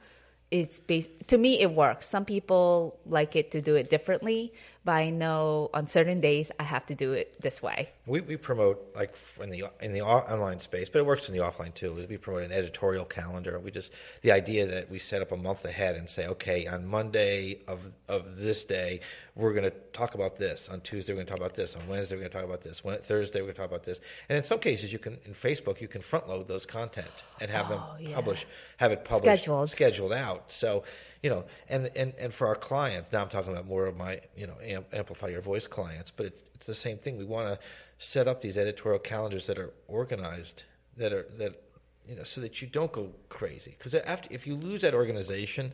it's bas- to me it works. Some people like it to do it differently, but I know on certain days I have to do it this way. We, we promote like in the in the online space, but it works in the offline too. We promote an editorial calendar. We just the idea that we set up a month ahead and say, okay, on Monday of of this day, we're going to talk about this. On Tuesday, we're going to talk about this. On Wednesday, we're going to talk about this. When, Thursday, we're going to talk about this. And in some cases, you can in Facebook, you can front load those content and have them Oh, yeah. publish, have it published, Scheduled. scheduled out. So, you know, and and and for our clients, now I'm talking about more of my, you know, amp, amplify your voice clients, but it's it's the same thing. We want to set up these editorial calendars that are organized, that are that you know, so that you don't go crazy. Because after if you lose that organization,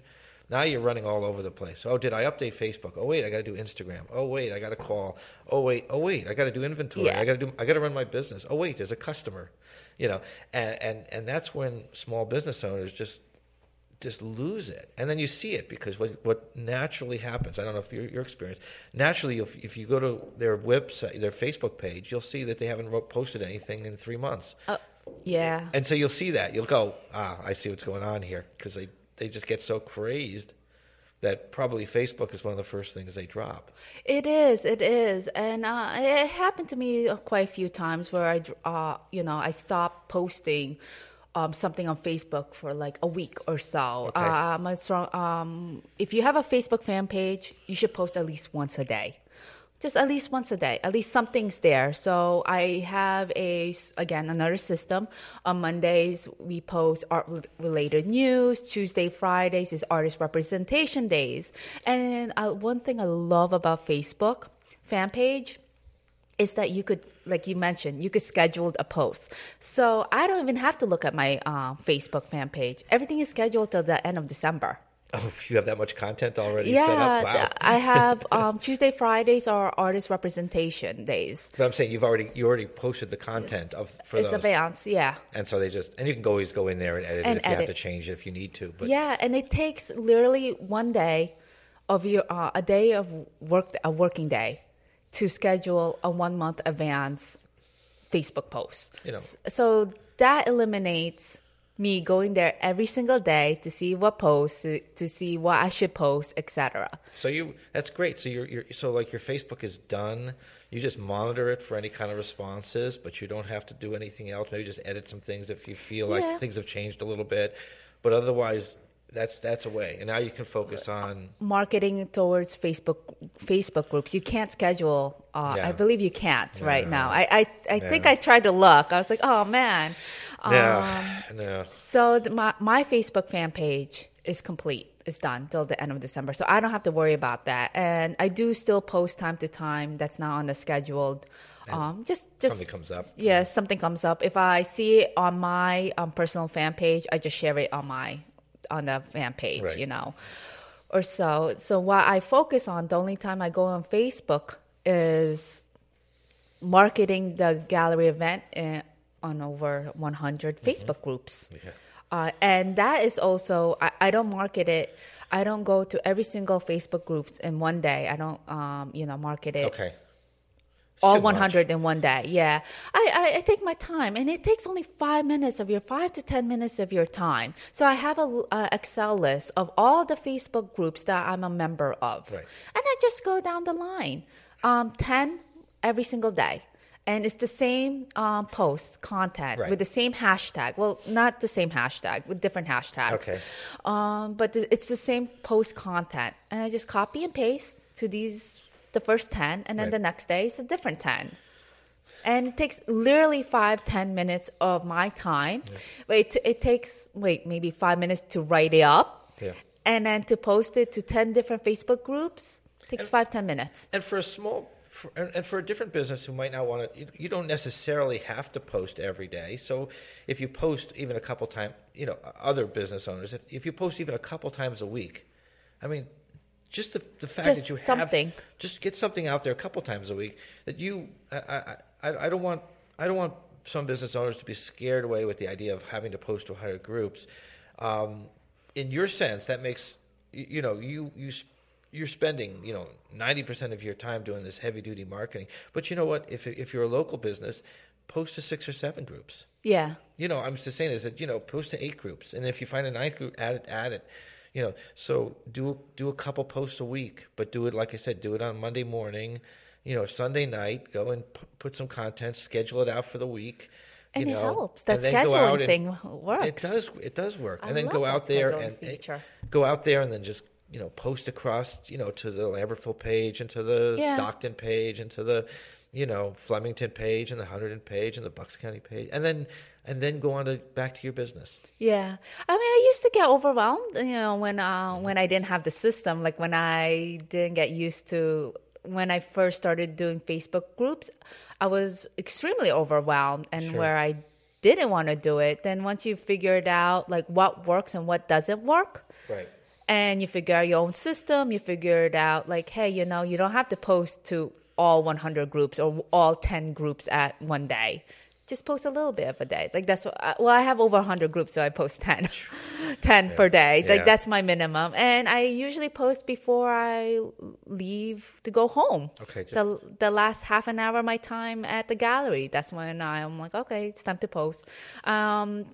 now you're running all over the place. Oh, did I update Facebook? Oh wait, I got to do Instagram. Oh wait, I got to call. Oh wait, oh wait, I got to do inventory. Yeah. I got to do. I got to run my business. Oh wait, there's a customer. You know, and and and that's when small business owners just just lose it, and then you see it because what what naturally happens. I don't know if your your experience. Naturally, if if you go to their website, their Facebook page, you'll see that they haven't wrote, posted anything in three months. Uh, Yeah. And so you'll see that. You'll go, ah, I see what's going on here. Because they, they just get so crazed that probably Facebook is one of the first things they drop. It is, it is, and uh, it happened to me quite a few times where I, uh, you know, I stopped posting um, something on Facebook for like a week or so. Okay. Um, a strong, um, if you have a Facebook fan page, you should post at least once a day. Just at least once a day. At least something's there. So I have a again another system. On Mondays we post art related news. Tuesday, Fridays is artist representation days. And uh, one thing I love about Facebook fan page is that you could, like you mentioned, you could schedule a post. So I don't even have to look at my uh, Facebook fan page. Everything is scheduled till the end of December. Oh, you have that much content already set Yeah, up? Wow. I have um, Tuesday, Fridays are artist representation days. But I'm saying you've already you already posted the content of for it's those, advanced, yeah. and so they just and you can always go in there and edit And it if you have to change it if you need to. But yeah, and it takes literally one day of your uh, a day of work a working day to schedule a one month advance Facebook post. You know. So that eliminates me going there every single day to see what posts to, to see what I should post, etc. So you that's great. So you're, you're so like your Facebook is done. You just monitor it for any kind of responses, but you don't have to do anything else. Maybe just edit some things if you feel like Yeah. things have changed a little bit. But otherwise, that's that's a way. And now you can focus on marketing towards Facebook Facebook groups. You can't schedule. Uh, Yeah. I believe you can't right No. now. I I, I think I tried to look. I was like, oh man. no, Um, no. So the, my my Facebook fan page is complete. It's done till the end of December, so I don't have to worry about that. And I do still post time to time. That's not on the scheduled. Um, just just something comes up. Yeah, something comes up. If I see it on my um, personal fan page, I just share it on my on the fan page. Right. You know, or so. So what I focus on, the only time I go on Facebook is marketing the gallery event uh, on over 100 Facebook groups. Uh, and that is also, I, I don't market it. I don't go to every single Facebook groups in one day. I don't, um, you know, market it Okay. All too much. 100 in one day. Yeah. I, I, I take my time and it takes only five minutes of your five to 10 minutes of your time. So I have a uh, Excel list of all the Facebook groups that I'm a member of. Right. And I just go down the line, um, 10 every single day. And it's the same um, post content Right. with the same hashtag. Well, not the same hashtag, with different hashtags. Okay. Um, but it's the same post content. And I just copy and paste to these, the first 10, and then Right. the next day it's a different 10. And it takes literally five, ten minutes of my time. But it, it takes, wait, maybe five minutes to write it up. Yeah. And then to post it to 10 different Facebook groups takes five, ten minutes. And for a small, for, and and for a different business who might not want to, you, you don't necessarily have to post every day. So if you post even a couple times, you know, other business owners, if, if you post even a couple times a week, I mean, just the, the fact Just that you something. have, just get something out there a couple times a week that you, I, I, I, don't want, I don't want some business owners to be scared away with the idea of having to post to 100 groups. Um, in your sense, that makes, you, you know, you, you, you're spending, you know, 90% of your time doing this heavy duty marketing. But you know what? If, if you're a local business, post to six or seven groups. Yeah. You know, I'm just saying is that, you know, post to eight groups. And if you find a ninth group, add it, add it. You know, so do do a couple posts a week, but do it like I said, do it on Monday morning. You know, Sunday night, go and p- put some content, schedule it out for the week. And you it know, helps. That and then go scheduling and- thing It does. It does work. I and then go out there and and feature. go out there and then just you know post across you know to the Lambertville page and to the Yeah. Stockton page and to the you know Flemington page and the Hunterdon page and the Bucks County page and then and then go on to back to your business. Yeah, I mean, I used to get overwhelmed, you know, when uh, when I didn't have the system, like when I didn't get used to when I first started doing Facebook groups, I was extremely overwhelmed, and Sure. where I didn't want to do it, then once you figured out like what works and what doesn't work, Right. and you figure out your own system, you figure it out like, hey, you know, you don't have to post to all 100 groups or all 10 groups at one day. Just post a little bit of a day. Like that's what, I- well, I have over 100 groups, so I post 10, 10 per day. Yeah. Like that's my minimum. And I usually post before I leave to go home. Okay, just- The, the last half an hour of my time at the gallery, that's when I'm like, okay, it's time to post. Um,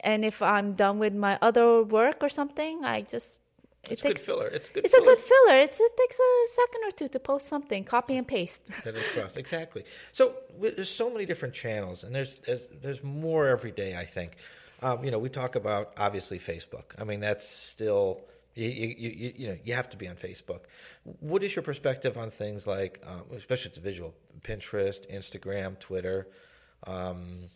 and if I'm done with my other work or something, I just, it It's good filler. It's good. it's a good filler. It's, it takes a second or two to post something, copy and paste. Across. Exactly. So w- there's so many different channels, and there's there's, there's more every day. I think. Um, you know, we talk about obviously Facebook. I mean, that's still you, you, you, you know you have to be on Facebook. What is your perspective on things like, um, especially it's visual, Pinterest, Instagram, Twitter? Um,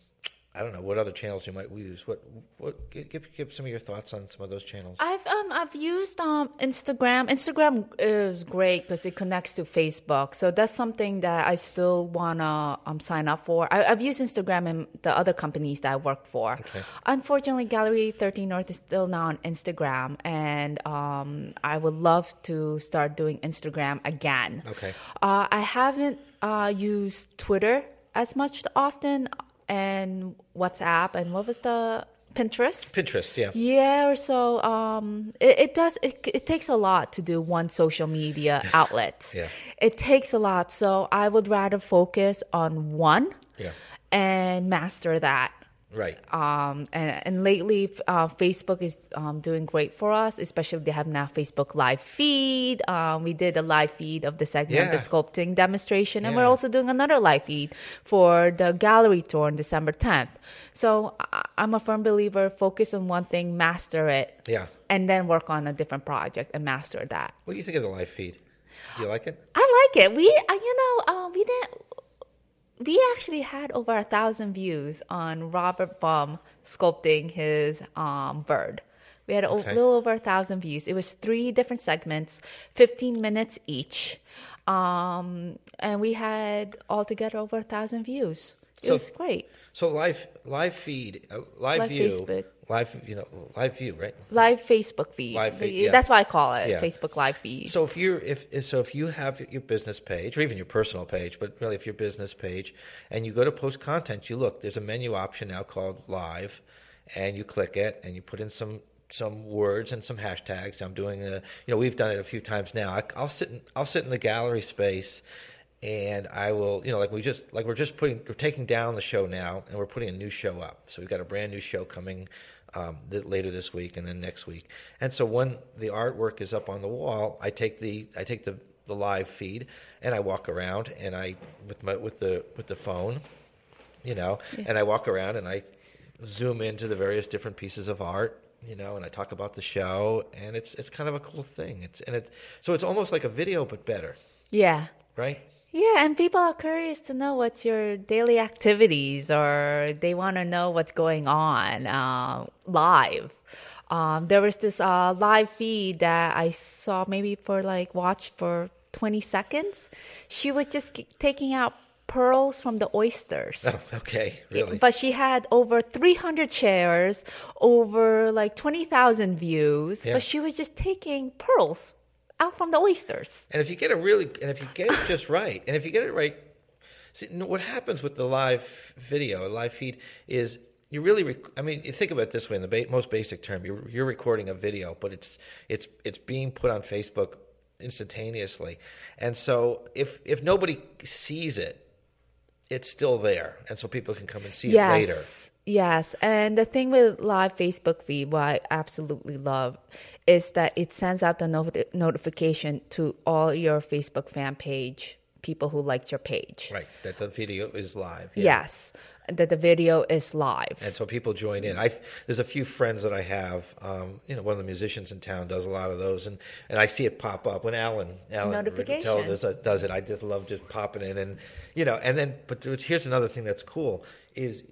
I don't know what other channels you might use. What what give give some of your thoughts on some of those channels? I've um I've used um Instagram. Instagram is great because it connects to Facebook, so that's something that I still wanna um sign up for. I, I've used Instagram in the other companies that I work for. Okay. Unfortunately, Gallery 13 North is still now on Instagram, and um I would love to start doing Instagram again. Okay. Uh, I haven't uh, used Twitter as much often, and WhatsApp, and what was the Pinterest? Pinterest, yeah. Yeah, or so um, it, it does. It, it takes a lot to do one social media outlet. Yeah. it takes a lot. So I would rather focus on one Yeah. and master that. Right. Um, and, and lately, uh, Facebook is um, doing great for us. Especially they have now Facebook live feed. Um, we did a live feed of the segment, the sculpting demonstration, and we're also doing another live feed for the gallery tour on December 10th. So I- I'm a firm believer: focus on one thing, master it, Yeah. and then work on a different project and master that. What do you think of the live feed? Do you like it? I like it. We, uh, you know, uh, we didn't. We actually had over a thousand views on Robert Baum sculpting his um, bird. We had a little over a thousand views. It was three different segments, fifteen minutes each, um, and we had altogether over a thousand views. It So- was great. So live live feed, uh, live, Live view, Facebook. Live you know live view, right? Live Facebook feed. Live feed, yeah. That's why I call it Yeah. Facebook Live feed. So if you're if if- so if you have your business page or even your personal page, but really if your business page and you go to post content, you look there's a menu option now called live, and you click it and you put in some some words and some hashtags. I'm doing a you know we've done it a few times now. I, I'll sit in, I'll sit in the gallery space. And I will, you know, like we just, like we're just putting, we're taking down the show now, and we're putting a new show up. So we've got a brand new show coming um, th- later this week and then next week. And so when the artwork is up on the wall, I take the I take the, the live feed and I walk around and I with my with the with the phone, you know, and I walk around and I zoom into the various different pieces of art, you know, and I talk about the show and it's it's kind of a cool thing. It's and it so it's almost like a video but better, yeah. right? Yeah, and people are curious to know what your daily activities or they want to know what's going on uh, live. Um, there was this uh, live feed that I saw maybe for like watched for 20 seconds. She was just k- taking out pearls from the oysters. Oh, okay, really. But she had over 300 shares, over like 20,000 views, Yeah. but she was just taking pearls out from the oysters. And if you get it really, and if you get it just right, and if you get it right, see what happens with the live video, live feed, is you really. Rec- I mean, you think about it this way in the ba- most basic term: you're, you're recording a video, but it's it's it's being put on Facebook instantaneously, and so if if nobody sees it, it's still there, and so people can come and see it later. Yes, and the thing with live Facebook feed, what I absolutely love, is that it sends out the noti- notification to all your Facebook fan page, people who liked your page. Right, that the video is live. yeah. Yes, that the video is live. and so people join in. I there's a few friends that I have. Um, you know, one of the musicians in town does a lot of those, and, and I see it pop up when Alan Alan. Riccatello does, does it. I just love just popping in, and you know, and then but here's another thing that's cool is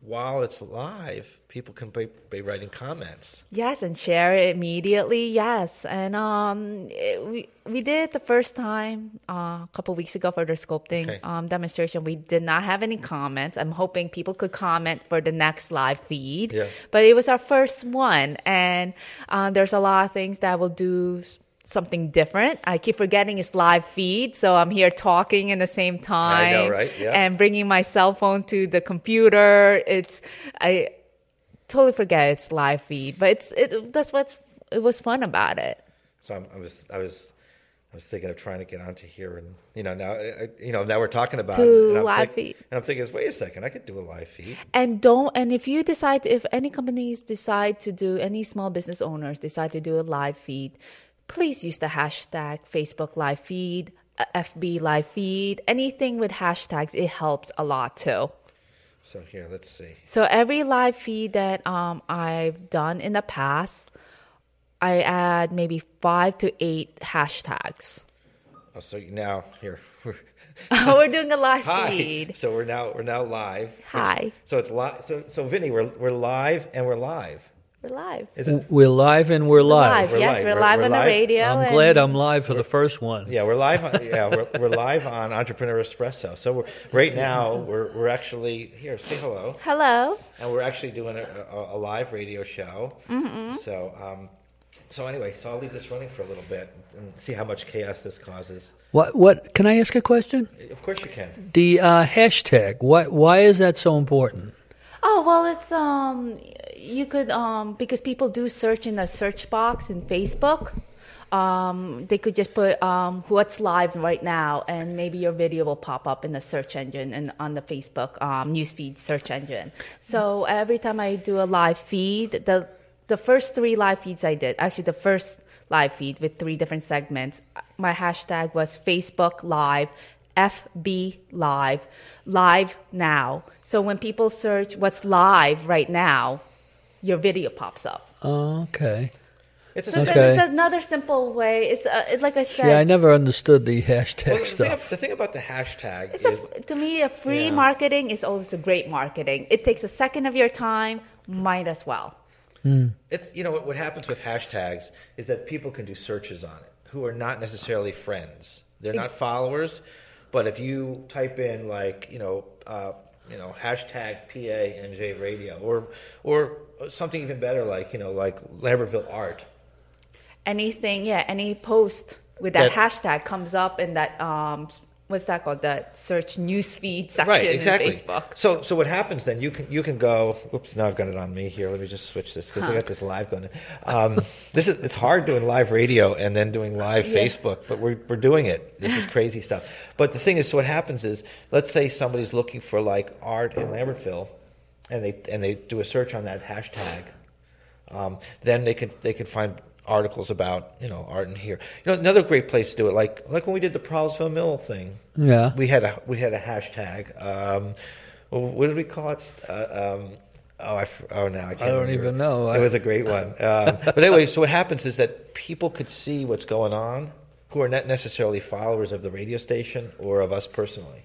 while it's live, people can be, be writing comments. Yes, and share it immediately. Yes, and um, it- we we did it the first time uh, a couple weeks ago for the sculpting Okay. um, demonstration. We did not have any comments. I'm hoping people could comment for the next live feed. Yeah. But it was our first one, and uh, there's a lot of things that will do something different. I keep forgetting it's live feed, so I'm here talking in the same time. know, right? Yeah. And bringing my cell phone to the computer. It's I totally forget it's live feed, but it's it. That's what's it was fun about it. So I'm, I was, I was, I was thinking of trying to get onto here, and you know now, I, you know now we're talking about To it, and live think- feed. and I'm thinking, wait a second, I could do a live feed. And don't and if you decide if any companies decide to do any small business owners decide to do a live feed, please use the hashtag Facebook live feed, uh, FB live feed, anything with hashtags. It helps a lot too. So here, let's see. So every live feed that um, I've done in the past, I add maybe five to eight hashtags. Oh, so now here, we're, We're doing a live hi. feed. So we're now we're now live. Hi. So it's live. So so Vinny, we're we're live and we're live. We're live. Is it? We're live and we're live. Live, We're yes, live. we're, We're- live we're on live. the radio. I'm and- glad I'm live for the first one. Yeah, we're live. On, yeah, we're, we're live on Entrepreneur Espresso. So we're right now we're we're actually here. Say hello. Hello. and we're actually doing a, a, a live radio show. Mm-hmm. So, um, so anyway, so I'll leave this running for a little bit and see how much chaos this causes. What? What? Can I ask a question? Of course, you can. The uh, hashtag. Why? Why is that so important? Oh well, it's um, you could um, because people do search in a search box in Facebook. Um, they could just put um, what's live right now, and maybe your video will pop up in the search engine and on the Facebook um, newsfeed search engine. So every time I do a live feed, the the first three live feeds I did, actually the first live feed with three different segments, my hashtag was Facebook Live, FB Live, Live Now. So when people search what's live right now, your video pops up. Oh, okay. It's a So Okay. there's another simple way. It's uh, it, like I said. See, I never understood the hashtag well, the, thing, stuff. the thing about the hashtag It's is a, to me, a free Yeah. marketing is always a great marketing. It takes a second of your time, might as well. it's you know what, what happens with hashtags is that people can do searches on it who are not necessarily friends. They're not followers, but if you type in like you know uh, you know hashtag PANJ radio or or something even better like you know like Lambertville art. Anything, yeah, any post with that, That- hashtag comes up in that um, what's that called? That search newsfeed section right exactly in Facebook. so so what happens then you can you can go oops now i've got it on me here let me just switch this because i got this live going um, this is it's hard doing live radio and then doing live Yeah. facebook but we're, we're doing it this is crazy stuff but the thing is so what happens is let's say somebody's looking for like art in lambertville and they and they do a search on that hashtag um, then they could they could find articles about you know art in here you know another great place to do it like like when we did the Prallsville Mill thing Yeah. we had a we had a hashtag. Um, what did we call it? Uh, um, oh, I, f- oh, now I can't. I don't remember. even know. It was a great one. Um, but anyway, so what happens is that people could see what's going on who are not necessarily followers of the radio station or of us personally.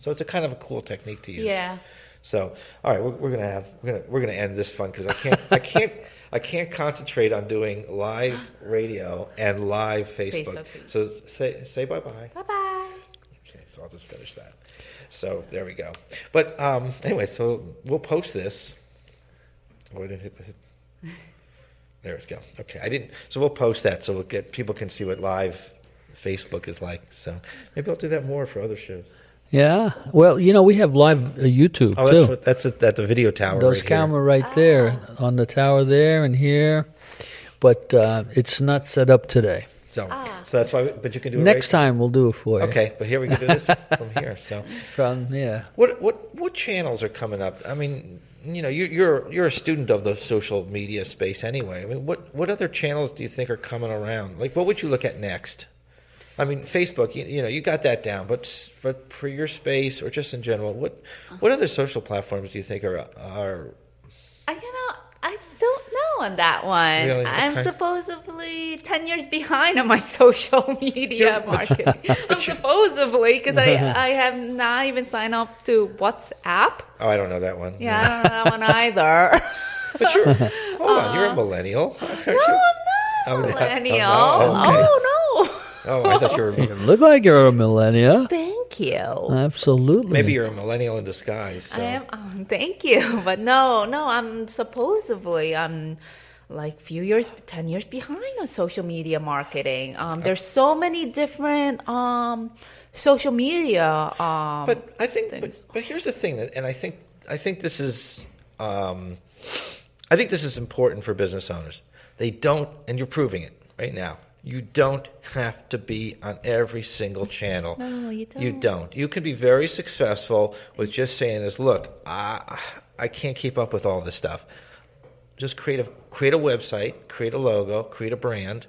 So it's a kind of a cool technique to use. Yeah. So, all right, we're, we're gonna have we're gonna we're gonna end this fun because I can't I can't I can't concentrate on doing live radio and live Facebook. Facebook. So say say bye bye. Bye bye. Okay, so I'll just finish that. So there we go. But um, anyway, so we'll post this. Oh, I didn't hit the hit. There we go. Okay, I didn't. So we'll post that so we'll get people can see what live Facebook is like. So maybe I'll do that more for other shows. Yeah. Well, you know, we have live uh, YouTube Oh, too. that's what, that's a, that's a video tower. Those right here. camera right there on the tower there and here, but uh, it's not set up today. So, so that's why. But you can do it Next right time we'll do it for you. Okay, but here we can do this from here. So. From yeah. What what what channels are coming up? I mean, you know, you, you're you're a student of the social media space anyway. I mean, what what other channels do you think are coming around? Like, what would you look at next? I mean, Facebook. You, you know, you got that down, but s- for for your space or just in general, what what other social platforms do you think are are I, you know, I don't know on that one. Really? I'm Okay. supposedly 10 years behind on my social media marketing. I'm supposedly, because I, I have not even signed up to WhatsApp. Oh, I don't know that one. Yeah, I don't know that one either. but you're hold on, you're a uh, millennial. aren't you? no, I'm Oh, not no. a millennial. Oh. oh okay. Oh, no. Oh, I thought you were. Look like you're a millennial. Thank you. Absolutely. Maybe you're a millennial in disguise. So. I am. Um, thank you, but no, no. I'm supposedly I'm like few years, ten years behind on social media marketing. Um, there's so many different um, social media. Um, But I think, but, but here's the thing, that, and I think I think this is, um, I think this is important for business owners. They don't, and you're proving it right now. You don't have to be on every single channel. No, you don't. You don't. You can be very successful with just saying, "Is look, I I can't keep up with all this stuff." Just create a create a website, create a logo, create a brand,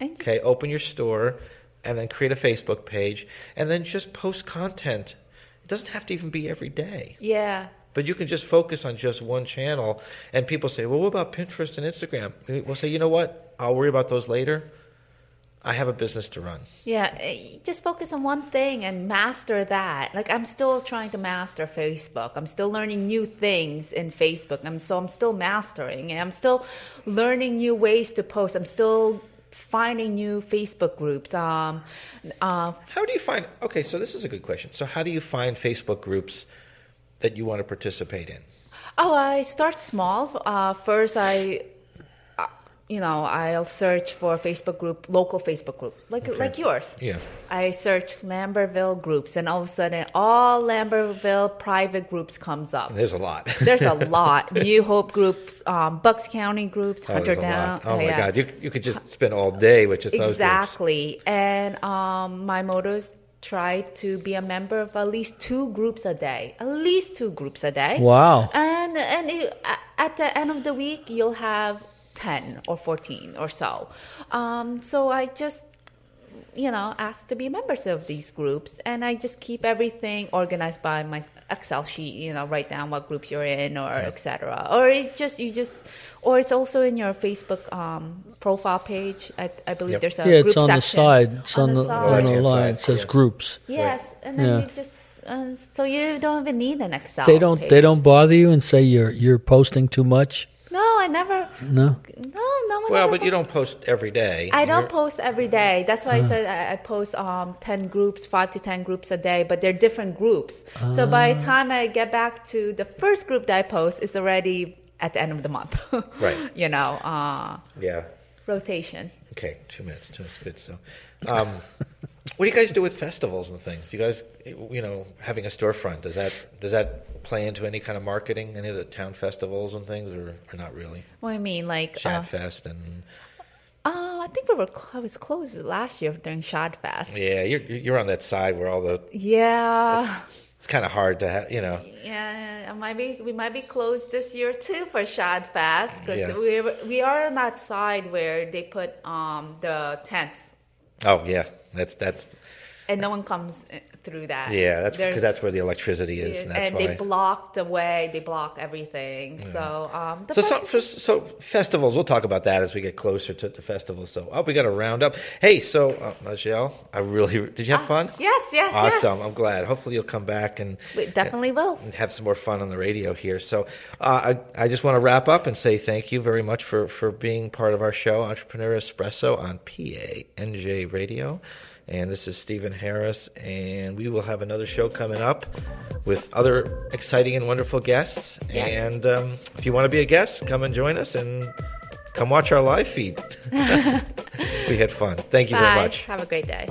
And- Okay, open your store and then create a Facebook page and then just post content. It doesn't have to even be every day. yeah, But you can just focus on just one channel and people say, "Well, what about Pinterest and Instagram?" We'll say, "You know what? I'll worry about those later. I have a business to run." Yeah, eh, just focus on one thing and master that. Like I'm still trying to master Facebook. I'm still learning new things in Facebook. I'm so I'm still mastering and I'm still learning new ways to post. I'm still finding new Facebook groups. Um, uh, How do you find Okay, so this is a good question. So how do you find Facebook groups that you want to participate in? oh, I start small. Uh, first, I. You know, I'll search for a Facebook group, local Facebook group, like like yours. Yeah. I search Lambertville groups, and all of a sudden, all Lambertville private groups comes up. And there's a lot. There's a lot. New Hope groups, um, Bucks County groups, Oh, Hunter a Down. lot. Oh, my yeah. god, you you could just spend all day with just those. Exactly. And um, my motto is try to be a member of at least two groups a day. At least two groups a day. Wow. And and it, at the end of the week, you'll have ten or fourteen or so. Um, so I just you know ask to be members of these groups, and I just keep everything organized by my Excel sheet. You know, write down what groups you're in or etc. Or it's just you just or it's also in your Facebook um, profile page. I, I believe Yep. there's a yeah, group it's on the side. It's on, the, on the Left-hand line. side, It says yeah. groups. Yes, and then Yeah. you just uh, so you don't even need an Excel. They don't. Page. They don't bother you and say you're you're posting too much. No, I never. No. No, no one. Well, ever but you don't post every day. I don't You're- post every day. That's why I said I, I post um, 10 groups, 5 to 10 groups a day, but they're different groups. So by Ah. the time I get back to the first group that I post, it's already at the end of the month. Right. You know, uh, Yeah. rotation. Okay, two minutes. Two minutes, good. So, um, what do you guys do with festivals and things? Do you guys, you know, having a storefront does that does that play into any kind of marketing, any of the town festivals and things, or, or not really? What I mean, like, uh, Shad Fest and uh, I think we were I was closed last year during Shad Fest. yeah, you're you're on that side where all the Yeah. it's kind of hard to have, you know. Yeah, I might be. We might be closed this year too for Shad Fest because Yeah. we we are on that side where they put um the tents Oh yeah, that's that's and no one comes through that. yeah, that's because that's where the electricity is, and that's and they block the way. They block everything. So um, So, so, fest- so, so festivals, we'll talk about that as we get closer to the festival. So, oh, we got to round up. Hey, so, uh, Michelle, I really, did you have fun? yes, yes, Awesome. yes. I'm glad. Hopefully, you'll come back and we definitely will. and have some more fun on the radio here. So, uh, I, I just want to wrap up and say thank you very much for, for being part of our show, Entrepreneur Espresso on PANJ Radio. And this is Stephen Harris, and we will have another show coming up with other exciting and wonderful guests. Yes. And um, if you want to be a guest, come and join us and come watch our live feed. we had fun. Thank you Bye. very much. Have a great day.